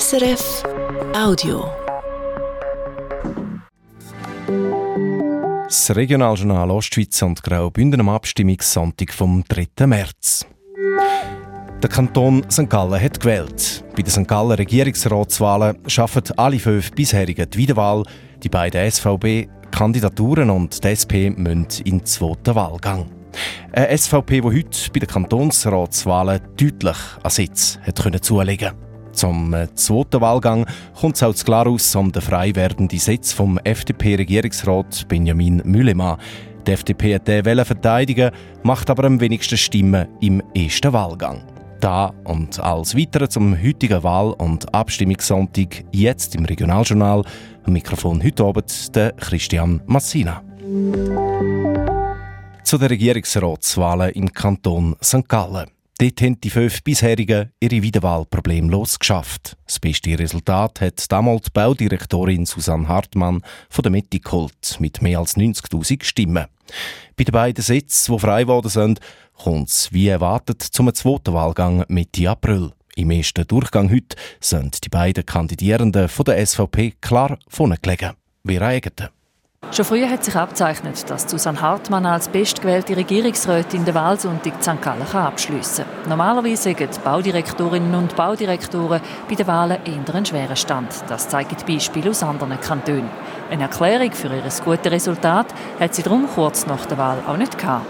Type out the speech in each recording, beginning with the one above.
SRF Audio. Das Regionaljournal Ostschweiz und Graubünden am Abstimmungssonntag vom 3. März. Der Kanton St. Gallen hat gewählt. Bei den St. Gallen Regierungsratswahlen schaffen alle fünf bisherigen die Wiederwahl. Die beiden SVB-Kandidaturen und die SP müssen in den zweiten Wahlgang. Eine SVP, die heute bei den Kantonsratswahlen deutlich an Sitz hat zulegen Zum äh, zweiten Wahlgang kommt es auch klar aus um den frei werdenden Sitz vom FDP-Regierungsrat Benjamin Müllemann. Die FDP hat den verteidigen, macht aber am wenigsten Stimmen im ersten Wahlgang. Da und alles weitere zum heutigen Wahl- und Abstimmungssonntag jetzt im Regionaljournal. Am Mikrofon heute Abend der Christian Massina zu den Regierungsratswahlen im Kanton St. Gallen. Dort haben die fünf bisherigen ihre Wiederwahl problemlos geschafft. Das beste Resultat hat damals die Baudirektorin Susanne Hartmann von der Mitte geholt, mit mehr als 90.000 Stimmen. Bei den beiden Sitzen, die frei geworden sind, kommt es wie erwartet zum zweiten Wahlgang Mitte April. Im ersten Durchgang heute sind die beiden Kandidierenden von der SVP klar vorne gelegen. Wir eigenen. Schon früher hat sich abzeichnet, dass Susanne Hartmann als bestgewählte Regierungsrätin den Wahlsonntag St. Gallen arbeiten kann. Normalerweise haben Baudirektorinnen und Baudirektoren bei den Wahlen eher einen schweren Stand. Das zeigen die Beispiele aus anderen Kantonen. Eine Erklärung für ihr gutes Resultat hat sie darum kurz nach der Wahl auch nicht gehabt.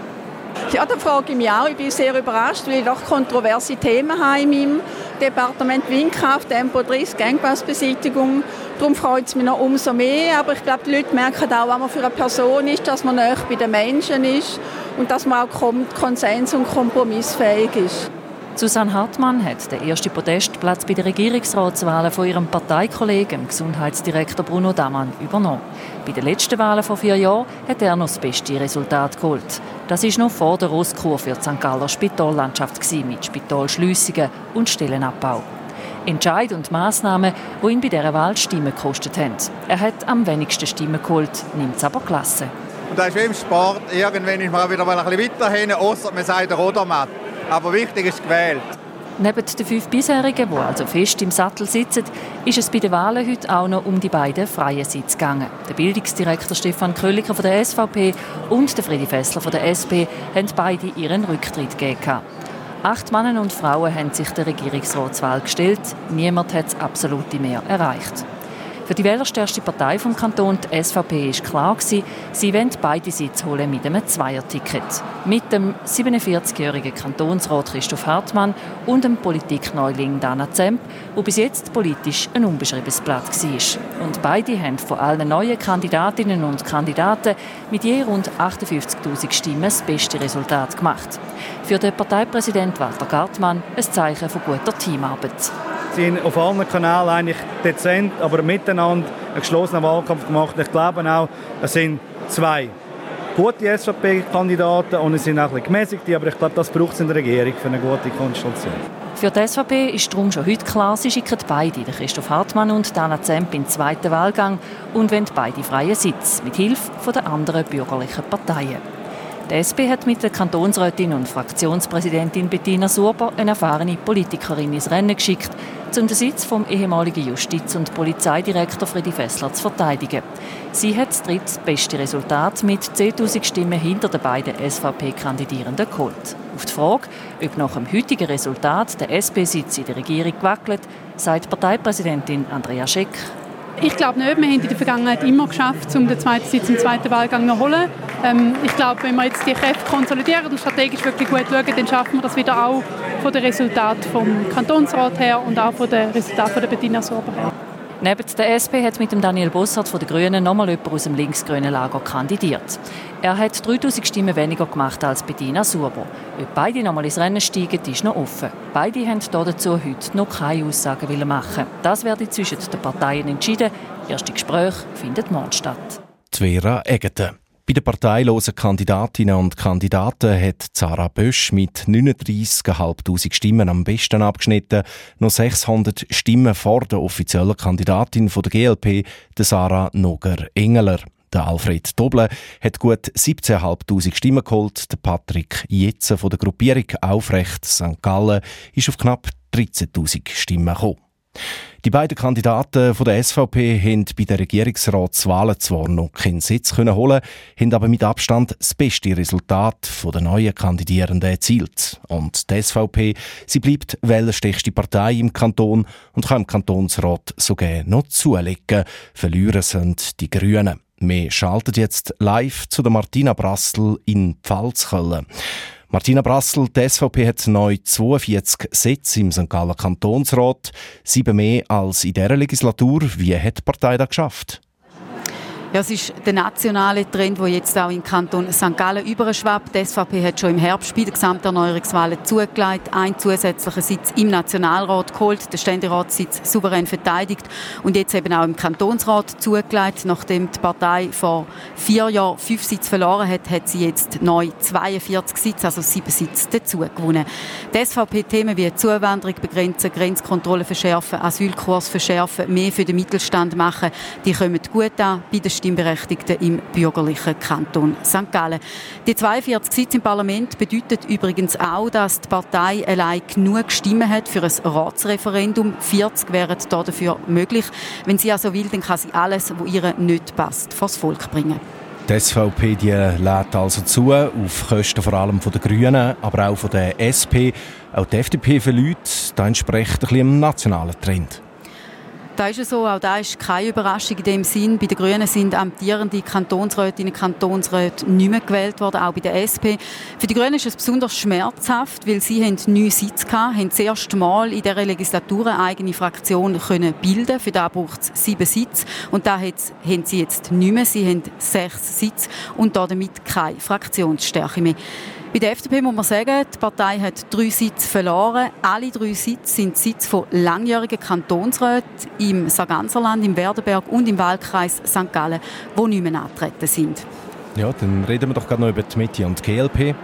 Ja, da frage ich mich auch. Ich bin sehr überrascht, weil ich doch kontroverse Themen habe in meinem Departement Windkraft, Tempo 30, Gangpassbeseitigung. Darum freut es mich noch umso mehr. Aber ich glaube, die Leute merken auch, was man für eine Person ist, dass man näher bei den Menschen ist und dass man auch konsens- und kompromissfähig ist. Susanne Hartmann hat den ersten Podestplatz bei den Regierungsratswahlen von ihrem Parteikollegen, Gesundheitsdirektor Bruno Damann, übernommen. Bei den letzten Wahlen vor vier Jahren hat er noch das beste Resultat geholt. Das war noch vor der Rosskur für die St. Galler Spitallandschaft mit Spitalschliessungen und Stellenabbau. Entscheid und Massnahmen, die ihn bei dieser Wahl Stimmen gekostet haben. Er hat am wenigsten Stimmen geholt, nimmt es aber klasse. Und das ist wie im Sport. Irgendwann ist man wieder mal ein bisschen weiter hin, außer man sagt der Rodermatt. Aber wichtig ist gewählt. Neben den fünf bisherigen, die also fest im Sattel sitzen, ist es bei den Wahlen heute auch noch um die beiden freien Sitze gegangen. Der Bildungsdirektor Stefan Krölliker von der SVP und der Freddy Fessler von der SP haben beide ihren Rücktritt gegeben. Acht Männer und Frauen haben sich der Regierungsratswahl gestellt. Niemand hat das absolute Mehr erreicht. Für die wählerstärkste Partei vom Kanton, die SVP, ist klar gewesen, sie wollen beide Sitze holen mit einem Zweierticket. Mit dem 47-jährigen Kantonsrat Christoph Hartmann und dem Politikneuling Dana Zemp, wo bis jetzt politisch ein unbeschriebenes Blatt war. Und beide haben von allen neuen Kandidatinnen und Kandidaten mit je rund 58.000 Stimmen das beste Resultat gemacht. Für den Parteipräsident Walter Gartmann ein Zeichen von guter Teamarbeit. Haben auf allen Kanälen eigentlich dezent, aber miteinander einen geschlossenen Wahlkampf gemacht. Ich glaube auch, es sind zwei gute SVP-Kandidaten und es sind auch ein gemäßigte, aber ich glaube, das braucht es in der Regierung für eine gute Konstellation. Für die SVP ist darum schon heute klar, sie schicken beide, Christoph Hartmann und Dana Zemp, den zweiten Wahlgang und wollen beide freien Sitz, mit Hilfe der anderen bürgerlichen Parteien. Die SP hat mit der Kantonsrätin und Fraktionspräsidentin Bettina Surber eine erfahrene Politikerin ins Rennen geschickt, um den Sitz vom ehemaligen Justiz- und Polizeidirektor Freddy Fessler zu verteidigen. Sie hat das drittbeste Resultat mit 10.000 Stimmen hinter den beiden SVP-Kandidierenden geholt. Auf die Frage, ob nach dem heutigen Resultat der SP-Sitz in der Regierung gewackelt, sagt Parteipräsidentin Andrea Scheck ich glaube nicht. Wir haben in der Vergangenheit immer geschafft, um den zweiten Sitz im zweiten Wahlgang zu holen. Ähm, ich glaube, wenn wir jetzt die Kräfte konsolidieren und strategisch wirklich gut schauen, dann schaffen wir das wieder auch von den Resultaten vom Kantonsrat her und auch von den Resultaten der Bettina her. Neben der SP hat mit dem Daniel Bossart von den Grünen nochmal jemand aus dem linksgrünen Lager kandidiert. Er hat 3000 Stimmen weniger gemacht als Bettina Suber. Ob beide nochmal ins Rennen steigen, ist noch offen. Beide haben dazu heute noch keine Aussagen machen. Das werde zwischen den Parteien entschieden. Erste Gespräche finden morgen statt. Vera Egeten. Bei den parteilosen Kandidatinnen und Kandidaten hat Zara Bösch mit 39.500 Stimmen am besten abgeschnitten. Noch 600 Stimmen vor der offiziellen Kandidatin der GLP, der Sarah Noger-Engeler. Der Alfred Doble hat gut 17.500 Stimmen geholt. Der Patrick Jetze von der Gruppierung Aufrecht St. Gallen ist auf knapp 13.000 Stimmen gekommen. Die beiden Kandidaten von der SVP haben bei den Regierungsratswahlen zwar noch keinen Sitz können holen, haben aber mit Abstand das beste Resultat der neuen Kandidierenden erzielt. Und die SVP, sie bleibt wählerstärkste Partei im Kanton und kann im Kantonsrat sogar noch zulegen. Verlieren sind die Grünen. Wir schalten jetzt live zu der Martina Brassel in Pfalzköln. Martina Brassel, die SVP hat neu 42 Sitze im St. Gallen Kantonsrat, sieben mehr als in dieser Legislatur. Wie hat die Partei das geschafft? Ja, es ist der nationale Trend, der jetzt auch im Kanton St. Gallen überschwappt. Die SVP hat schon im Herbst bei den Gesamterneuerungswahlen zugelegt, einen zusätzlichen Sitz im Nationalrat geholt, den Ständeratssitz souverän verteidigt und jetzt eben auch im Kantonsrat zugelegt. Nachdem die Partei vor vier Jahren fünf Sitze verloren hat, hat sie jetzt neu 42 Sitze, also sieben Sitze dazu gewonnen. Die SVP-Themen wie Zuwanderung begrenzen, Grenzkontrolle verschärfen, Asylkurs verschärfen, mehr für den Mittelstand machen, die kommen gut an bei den Stimmberechtigten im bürgerlichen Kanton St. Gallen. Die 42 Sitze im Parlament bedeutet übrigens auch, dass die Partei allein genug Stimmen hat für ein Ratsreferendum. 40 wären dafür möglich. Wenn sie also will, dann kann sie alles, was ihr nicht passt, vors Volk bringen. Die SVP die lädt also zu, auf Kosten vor allem von den Grünen, aber auch von der SP. Auch die FDP verliert, da entspricht ein bisschen dem nationalen Trend. Da ist es so, auch da ist keine Überraschung in dem Sinn. Bei den Grünen sind amtierende Kantonsrätinnen und Kantonsräte nicht mehr gewählt worden, auch bei der SP. Für die Grünen ist es besonders schmerzhaft, weil sie haben neun Sitze gehabt, haben das erste Mal in dieser Legislatur eine eigene Fraktion können bilden. Für das braucht es sieben Sitze. Und da haben sie jetzt nicht mehr. Sie haben sechs Sitze und damit keine Fraktionsstärke mehr. Bei der FDP muss man sagen, die Partei hat drei Sitze verloren. Alle drei Sitze sind Sitze von langjährigen Kantonsräten im Sarganserland, im Werdenberg und im Wahlkreis St. Gallen, die nicht mehr antreten sind. Ja, dann reden wir doch gerade noch über die Mitte und die GLP.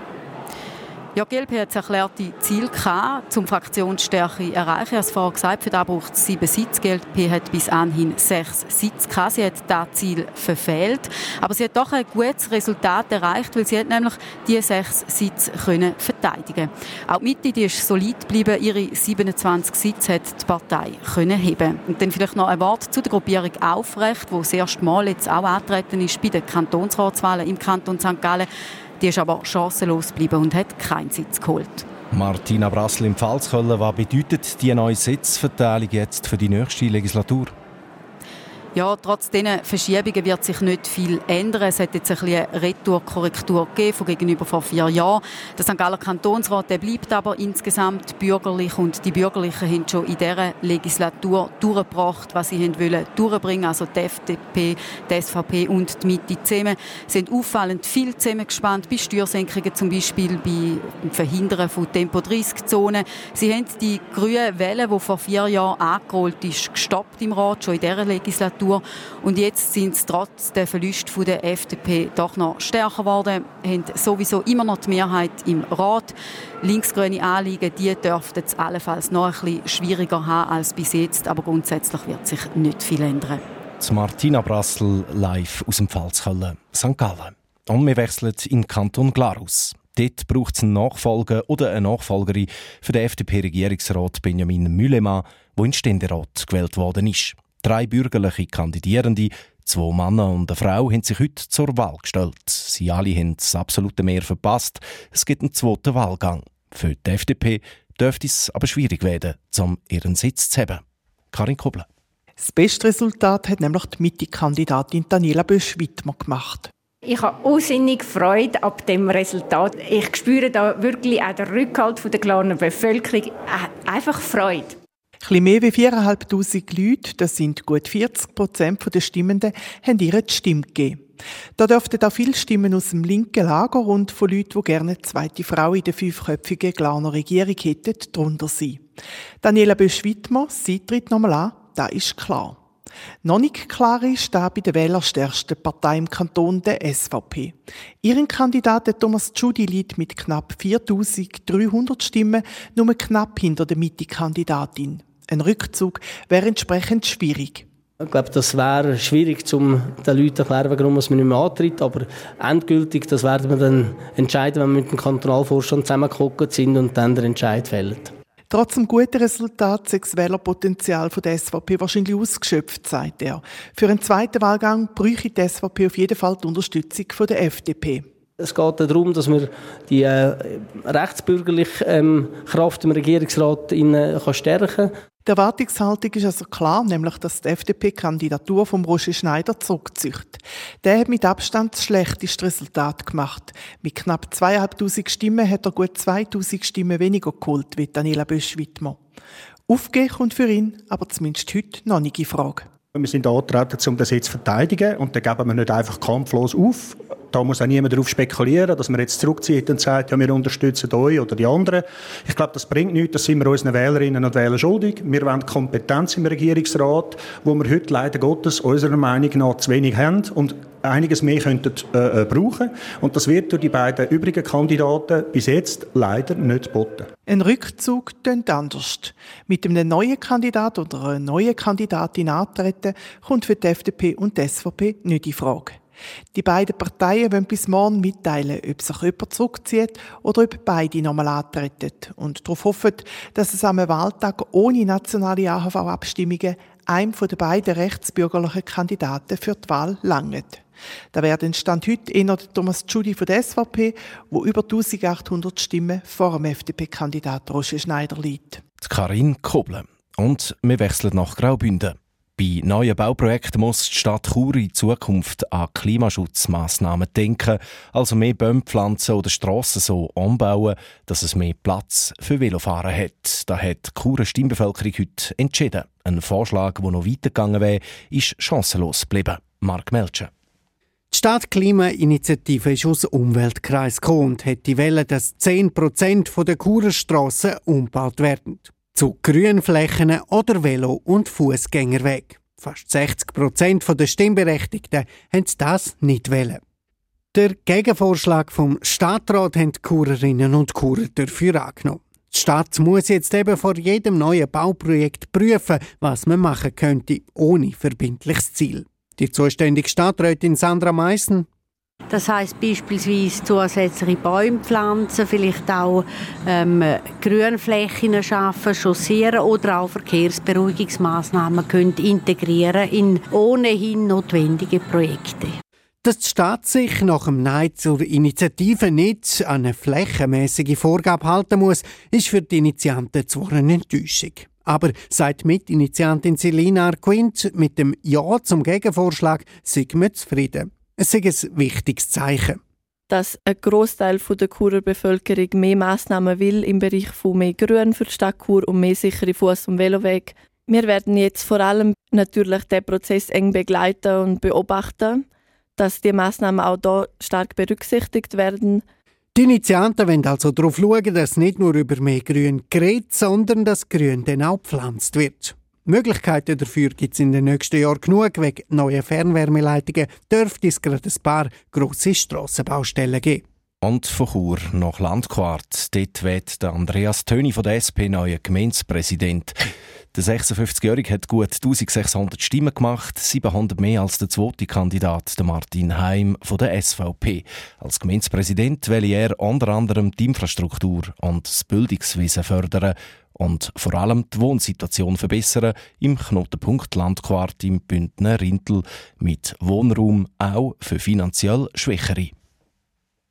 Ja, die GLP hat erklärte Ziel gehabt, um Fraktionsstärke erreichen. Ich habe es vorher gesagt, für das braucht es sieben Sitze. Die GLP hat bis anhin sechs Sitze gehabt. Sie hat das Ziel verfehlt. Aber sie hat doch ein gutes Resultat erreicht, weil sie hat nämlich diese sechs Sitze können verteidigen Auch die Mitte die ist solid geblieben. Ihre 27 Sitze hat die Partei können heben. Und dann vielleicht noch ein Wort zu der Gruppierung Aufrecht, wo das erste Mal jetzt auch antreten ist bei den Kantonsratswahlen im Kanton St. Gallen. Die ist aber chancenlos geblieben und hat keinen Sitz geholt. Martina Brassel im Pfalzköln, was bedeutet die neue Sitzverteilung jetzt für die nächste Legislatur? Ja, trotz diesen Verschiebungen wird sich nicht viel ändern. Es hat jetzt eine Retourkorrektur gegeben von gegenüber vor vier Jahren. Der St. Galler Kantonsrat bleibt aber insgesamt bürgerlich und die Bürgerlichen haben schon in dieser Legislatur durchgebracht, was sie wollen durchbringen. Also die FDP, die SVP und die Mitte zusammen sind auffallend viel zusammengespannt bei Steuersenkungen, zum Beispiel bei Verhindern von Tempo-30-Zonen. Sie haben die grüne Welle, die vor vier Jahren angerollt ist, gestoppt im Rat, schon in dieser Legislatur. Legislatur. Und jetzt sind sie trotz der Verlust der FDP doch noch stärker geworden, haben sowieso immer noch die Mehrheit im Rat. Linksgrüne Anliegen, die dürften es allenfalls noch ein bisschen schwieriger haben als bis jetzt, aber grundsätzlich wird sich nicht viel ändern. Zu Martina Brassel live aus dem Pfalzköln, St. Gallen. Und wir wechseln in Kanton Glarus. Dort braucht es einen Nachfolger oder eine Nachfolgerin für den FDP-Regierungsrat Benjamin Mühlemann, der in Ständerat gewählt worden ist. Drei bürgerliche Kandidierende, zwei Männer und eine Frau, haben sich heute zur Wahl gestellt. Sie alle haben das absolute Mehr verpasst. Es gibt einen zweiten Wahlgang. Für die FDP dürfte es aber schwierig werden, um ihren Sitz zu haben. Karin Kobler. Das beste Resultat hat nämlich die Mitte-Kandidatin Daniela Bösch-Wittmer gemacht. Ich habe unsinnig Freude ab dem Resultat. Ich spüre da wirklich auch den Rückhalt der Glarner Bevölkerung. Äh, einfach Freude. Etwas mehr als 4'500 Leute, das sind gut 40 Prozent der Stimmenden, haben ihre Stimme gegeben. Da dürften auch viele Stimmen aus dem linken Lager und von Leuten, die gerne eine zweite Frau in der fünfköpfigen Glarner Regierung hätten, drunter sein. Daniela Bösch-Wittmer, sie tritt nochmal an, das ist klar. Noch nicht klar ist da bei der wählerstärksten Partei im Kanton, der SVP. Ihren Kandidat Thomas Tschudi liegt mit knapp 4300 Stimmen nur knapp hinter der Mitte-Kandidatin. Ein Rückzug wäre entsprechend schwierig. Ich glaube, das wäre schwierig, um den Leuten zu erklären, warum man nicht mehr antritt. Aber endgültig, das werden wir dann entscheiden, wenn wir mit dem Kantonalvorstand zusammengeguckt sind und dann den Entscheid fällen. Trotz dem guten Resultat sei das Wählerpotenzial der SVP wahrscheinlich ausgeschöpft, sagt er. Für einen zweiten Wahlgang bräuchte die SVP auf jeden Fall die Unterstützung der FDP. Es geht darum, dass man die äh, rechtsbürgerliche ähm, Kraft im Regierungsrat in, äh, kann stärken kann. Die Erwartungshaltung ist also klar, nämlich dass die FDP-Kandidatur von Roger Schneider zurückzieht. Der hat mit Abstand das schlechteste Resultat gemacht. Mit knapp zweieinhalbtausend Stimmen hat er gut 2000 Stimmen weniger geholt wie Daniela Bösch-Wittmer. Aufgehen kommt für ihn aber zumindest heute noch nicht in Frage. Wir sind angetreten, um das jetzt zu verteidigen und dann geben wir nicht einfach kampflos auf. Da muss auch niemand darauf spekulieren, dass man jetzt zurückzieht und sagt, ja, wir unterstützen euch oder die anderen. Ich glaube, das bringt nichts, das sind wir unseren Wählerinnen und Wählern schuldig. Wir wollen Kompetenz im Regierungsrat, wo wir heute leider Gottes unserer Meinung nach zu wenig haben und einiges mehr könnten äh, äh brauchen. Und das wird durch die beiden übrigen Kandidaten bis jetzt leider nicht geboten. Ein Rückzug klingt anders. Mit einem neuen Kandidat oder einer neuen Kandidatin antreten, kommt für die FDP und die SVP nicht in Frage. Die beiden Parteien wollen bis morgen mitteilen, ob sich jemand zurückzieht oder ob beide nochmal antreten und darauf hoffen, dass es am Wahltag ohne nationale AHV-Abstimmungen einem von den beiden rechtsbürgerlichen Kandidaten für die Wahl langt. Da werden Stand heute eher Thomas Tschudi von der SVP, wo über 1800 Stimmen vor dem FDP-Kandidat Roger Schneider liegt. Karin Kobler. Und wir wechseln nach Graubünden. Bei neuen Bauprojekten muss die Stadt Chur in Zukunft an Klimaschutzmaßnahmen denken, also mehr Bäume pflanzen oder Strassen so umbauen, dass es mehr Platz für Velofahren hat. Da hat die Churer Stimmbevölkerung heute entschieden. Ein Vorschlag, der noch weitergegangen wäre, ist chancenlos geblieben. Mark Melcher. Die Stadtklimainitiative ist aus dem Umweltkreis gekommen und hat die Welle, dass 10% der Churer Strassen umgebaut werden zu Grünflächen oder Velo- und Fußgängerweg. Fast 60 Prozent der Stimmberechtigten haben das nicht wollen. Der Gegenvorschlag vom Stadtrat haben die Kurerinnen und Kurer dafür angenommen. Die Stadt muss jetzt eben vor jedem neuen Bauprojekt prüfen, was man machen könnte, ohne verbindliches Ziel. Die zuständige Stadträtin Sandra Meissen das heißt beispielsweise zusätzliche Bäume pflanzen, vielleicht auch ähm, Grünflächen schaffen, chaussieren oder auch Verkehrsberuhigungsmaßnahmen können integrieren in ohnehin notwendige Projekte. Dass die Stadt sich nach dem Nein zur Initiative nicht an eine flächenmäßige Vorgabe halten muss, ist für die Initianten zwar eine Enttäuschung. Aber seit Mitinitiantin Selina Arquint mit dem Ja zum Gegenvorschlag sind wir zufrieden. Es ist ein wichtiges Zeichen. Dass ein Großteil der Churer Bevölkerung mehr Massnahmen will im Bereich von mehr Grün für die Stadt Chur und mehr sichere Fuß- und Veloweg. Wir werden jetzt vor allem natürlich den Prozess eng begleiten und beobachten, dass die Massnahmen auch hier stark berücksichtigt werden. Die Initianten wollen also darauf schauen, dass nicht nur über mehr Grün geredet, sondern dass Grün dann auch gepflanzt wird. Möglichkeiten dafür gibt es in den nächsten Jahren genug. Wegen neuer Fernwärmeleitungen dürfte es gerade ein paar grosse Strassenbaustellen geben. Und von Chur nach Landquart. Dort wird Andreas Töni von der SP neuer Gemeindepräsident. Der 56-Jährige hat gut 1600 Stimmen gemacht, 700 mehr als der zweite Kandidat, der Martin Heim von der SVP. Als Gemeindepräsident will er unter anderem die Infrastruktur und das Bildungswesen fördern und vor allem die Wohnsituation verbessern im Knotenpunkt Landquart im Bündner Rintel mit Wohnraum auch für finanziell Schwächere.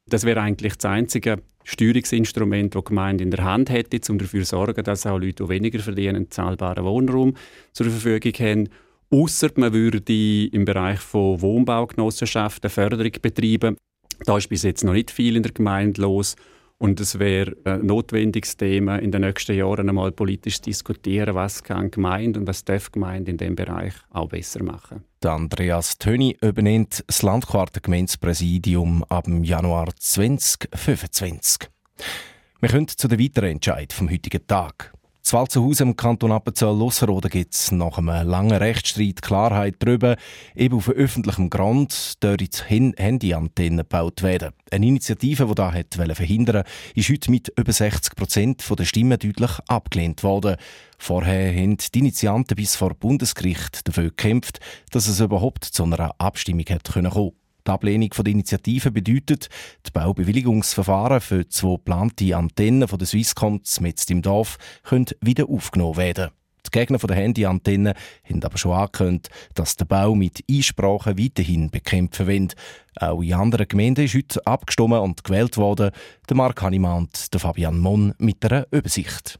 Das wäre eigentlich das einzige Steuerungsinstrument, das die Gemeinde in der Hand hätte, um dafür zu sorgen, dass auch Leute, die weniger verdienen, zahlbaren Wohnraum zur Verfügung haben. Ausser man würde im Bereich von Wohnbaugenossenschaften Förderung betreiben. Da ist bis jetzt noch nicht viel in der Gemeinde los. Und es wäre ein notwendiges Thema, in den nächsten Jahren einmal politisch diskutieren, was kann Gemeinde und was darf Gemeinde in diesem Bereich auch besser machen. Andreas Töni übernimmt das Landquartengemeindepräsidium ab Januar 2025. Wir kommen zu der weiteren Entscheid vom heutigen Tag. Das Walzenhaus im Kanton Appenzell-Losserode gibt es nach einem langen Rechtsstreit Klarheit darüber, eben auf öffentlichem Grund dort Handyantennen gebaut werden. Eine Initiative, die das hat verhindern ist heute mit über 60 Prozent der Stimmen deutlich abgelehnt worden. Vorher haben die Initianten bis vor Bundesgericht dafür gekämpft, dass es überhaupt zu einer Abstimmung hätte kommen können. Die Ablehnung der Initiative bedeutet, die Baubewilligungsverfahren für zwei geplante Antennen der Swisscom mit im Dorf können wieder aufgenommen werden. Die Gegner der Handyantennen haben aber schon angekündigt, dass der Bau mit Einsprachen weiterhin bekämpfen wollen. Auch in anderen Gemeinden ist heute abgestimmt und gewählt worden. Der Mark Hannemann der Fabian Mon mit einer Übersicht.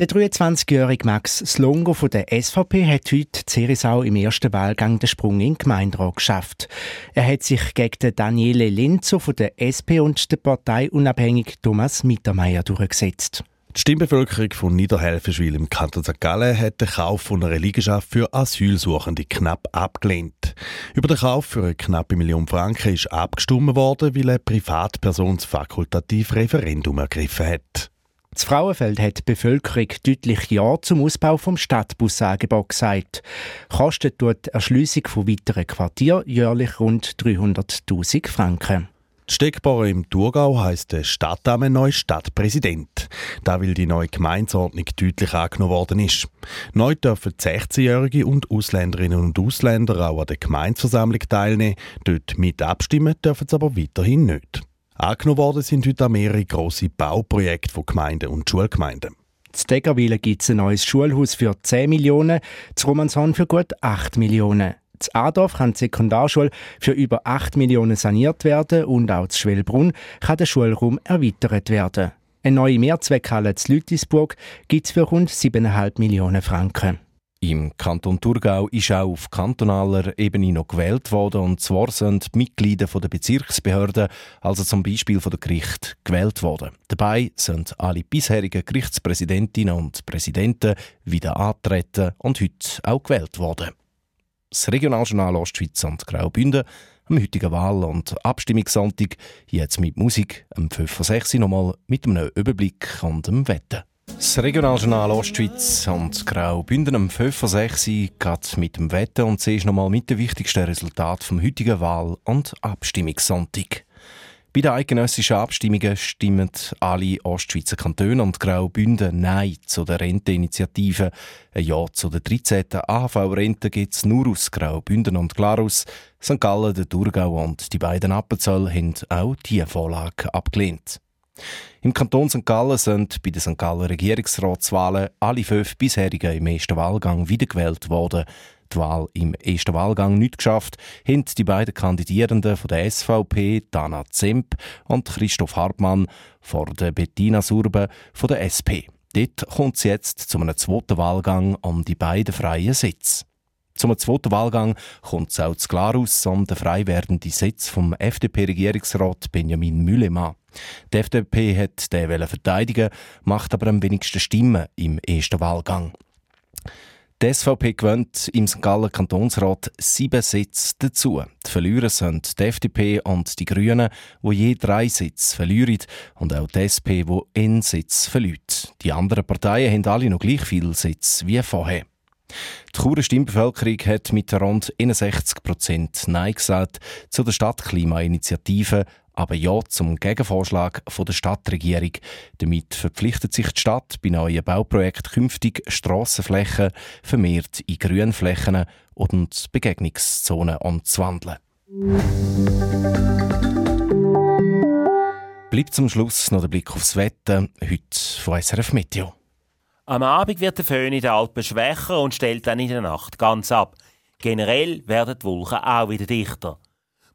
Der 23-jährige Max Slongo von der SVP hat heute Zerisau im ersten Wahlgang den Sprung in den Gemeinderat geschafft. Er hat sich gegen Daniele Lenzo von der SP und der parteiunabhängig Thomas Mittermeier durchgesetzt. Die Stimmbevölkerung von Niederhelfenschwil im Kanton St. Gallen hat den Kauf von einer Liegenschaft für Asylsuchende knapp abgelehnt. Über den Kauf für eine knappe Million Franken ist abgestimmt worden, weil eine Privatperson das fakultative Referendum ergriffen hat. Das Frauenfeld hat die Bevölkerung deutlich Ja zum Ausbau vom Stadtbusangebot gesagt. Kostet dort die Erschliessung von weiteren Quartieren jährlich rund 300.000 Franken. Die Steckbare im Thurgau heisst der Stadtname neu Stadtpräsident. Da weil die neue Gemeinsordnung deutlich angenommen worden ist. Neu dürfen 16-Jährige und Ausländerinnen und Ausländer auch an der Gemeinsversammlung teilnehmen. Dort mit abstimmen dürfen sie aber weiterhin nicht. Angenommen worden sind heute mehrere grosse Bauprojekte von Gemeinden und Schulgemeinden. In Degerwil gibt es ein neues Schulhaus für 10 Millionen, zu Romanshorn für gut 8 Millionen. Z Adorf kann die Sekundarschule für über 8 Millionen saniert werden und auch zu Schwellbrunn kann der Schulraum erweitert werden. Eine neue Mehrzweckhalle zu Lütisburg gibt es für rund 7,5 Millionen Franken. Im Kanton Thurgau ist auch auf kantonaler Ebene noch gewählt worden und zwar sind die Mitglieder der Bezirksbehörden, also zum Beispiel von der Gericht, gewählt worden. Dabei sind alle bisherigen Gerichtspräsidentinnen und Präsidenten wieder antreten und heute auch gewählt worden. Das Regionaljournal Ostschweiz und Graubünden am heutigen Wahl- und Abstimmungssonntag jetzt mit Musik, am 5 vor 6 nochmal mit einem Überblick und dem Wetten. Das Regionaljournal Ostschweiz und Graubünden am 5 vor 6 geht mit dem Wetter und siehst nochmal mit den wichtigsten Resultaten vom heutigen Wahl- und Abstimmungssonntag. Bei den eidgenössischen Abstimmungen stimmen alle Ostschweizer Kantone und Graubünden Nein zu der Renteinitiative. Ein Ja zu der 13. AHV-Rente gibt es nur aus Graubünden und Glarus. St. Gallen, der Thurgau und die beiden Appenzell haben auch diese Vorlage abgelehnt. Im Kanton St. Gallen sind bei den St. Gallen Regierungsratswahlen alle fünf bisherigen im ersten Wahlgang wiedergewählt worden. Die Wahl im ersten Wahlgang nicht geschafft, haben die beiden Kandidierenden von der SVP, Dana Zemp und Christoph Hartmann, vor der Bettina Surbe von der SP. Dort kommt es jetzt zu einem zweiten Wahlgang um die beiden freien Sitze. Zum zweiten Wahlgang kommt es auch zu Glarus um den frei werdenden Sitz vom FDP-Regierungsrat Benjamin Müllemann. Die FDP hat den verteidigen, macht aber am wenigsten Stimmen im ersten Wahlgang. Die SVP gewinnt im St. Gallen Kantonsrat sieben Sitze dazu. Die Verlierer sind die FDP und die Grünen, wo je drei Sitze verlieren, und auch die SP, wo einen Sitz verliert. Die anderen Parteien haben alle noch gleich viele Sitze wie vorher. Die Churer Stimmbevölkerung hat mit rund 61 Prozent Nein gesagt zu der Stadtklimainitiative, aber Ja zum Gegenvorschlag der Stadtregierung. Damit verpflichtet sich die Stadt bei neuen Bauprojekten künftig Strassenflächen vermehrt in Grünflächen und Begegnungszonen umzuwandeln. Bleibt zum Schluss noch der Blick aufs Wetter, heute von SRF Meteo. Am Abend wird der Föhn in den Alpen schwächer und stellt dann in der Nacht ganz ab. Generell werden die Wolken auch wieder dichter.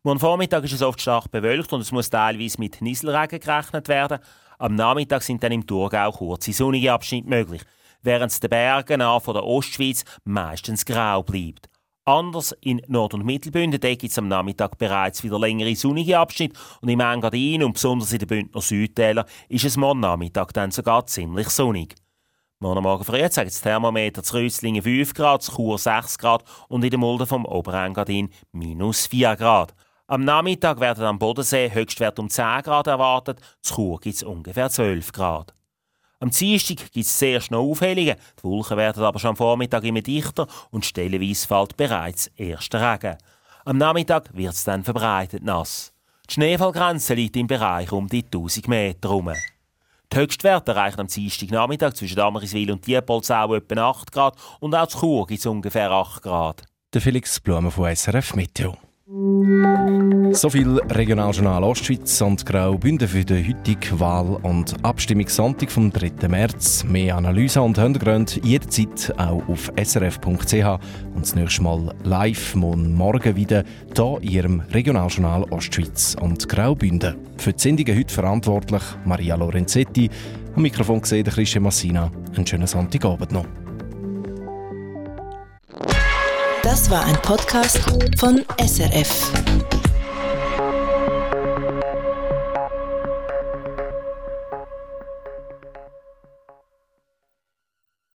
Morgen Vormittag ist es oft stark bewölkt und es muss teilweise mit Nieselregen gerechnet werden. Am Nachmittag sind dann im Thurgau kurze sonnige Abschnitte möglich, während es den Bergen an von der Ostschweiz meistens grau bleibt. Anders in Nord- und Mittelbünden gibt es am Nachmittag bereits wieder längere sonnige Abschnitte und im Engadin und besonders in den Bündner Südtälern ist es morgen Nachmittag dann sogar ziemlich sonnig. Morgen Morgen früh zeigt das Thermometer zu Röslingen 5 Grad, zu Chur 6 Grad und in der Mulde vom Oberengadin minus 4 Grad. Am Nachmittag werden am Bodensee Höchstwert um 10 Grad erwartet, zu Chur gibt es ungefähr 12 Grad. Am Dienstag gibt es sehr schnell Aufhellungen, die Wolken werden aber schon am Vormittag immer dichter und stellenweise fällt bereits erster Regen. Am Nachmittag wird es dann verbreitet nass. Die Schneefallgrenze liegt im Bereich um die 1000 Meter herum. Die Höchstwerte erreichen am Dienstagnachmittag zwischen Damriswil und Diepolzau etwa 8 Grad und auch zu Chur gibt es ungefähr 8 Grad. Der Felix Blume von SRF Meteo. So viel Regionaljournal Ostschweiz und Graubünden für den heutigen Wahl- und Abstimmungssonntag vom 3. März. Mehr Analyse und Hintergründe jederzeit auch auf srf.ch und das nächste Mal live morgen wieder hier in Ihrem Regionaljournal Ostschweiz und Graubünden. Für die Sendungen heute verantwortlich Maria Lorenzetti. Am Mikrofon gesehen Christian Massina. Einen schönen Sonntagabend noch. Das war ein Podcast von SRF.